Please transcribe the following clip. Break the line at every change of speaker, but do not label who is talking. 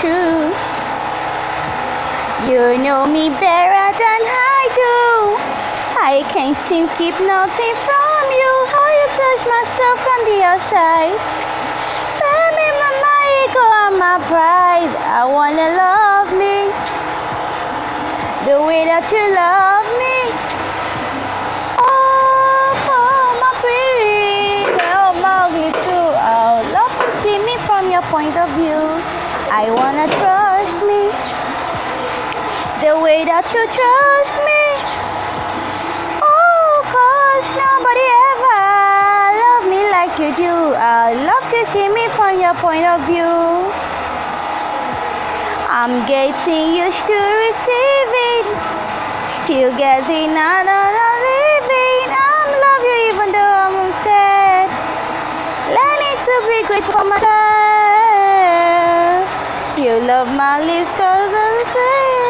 true. You know me better than I do. I can't seem to keep nothing from you. How you touch myself from the outside. Baby, my mind, go on my pride. I wanna love me the way that you love me. Oh, oh my pretty, my. I would love to see me from your point of view. I wanna trust me the way that you trust me. Oh, cause nobody ever loved me like you do. I love to see me from your point of view. I'm getting used to receiving, still getting out of living. I'm love you even though I'm scared. Learning to be grateful for myself. My lips cause I'm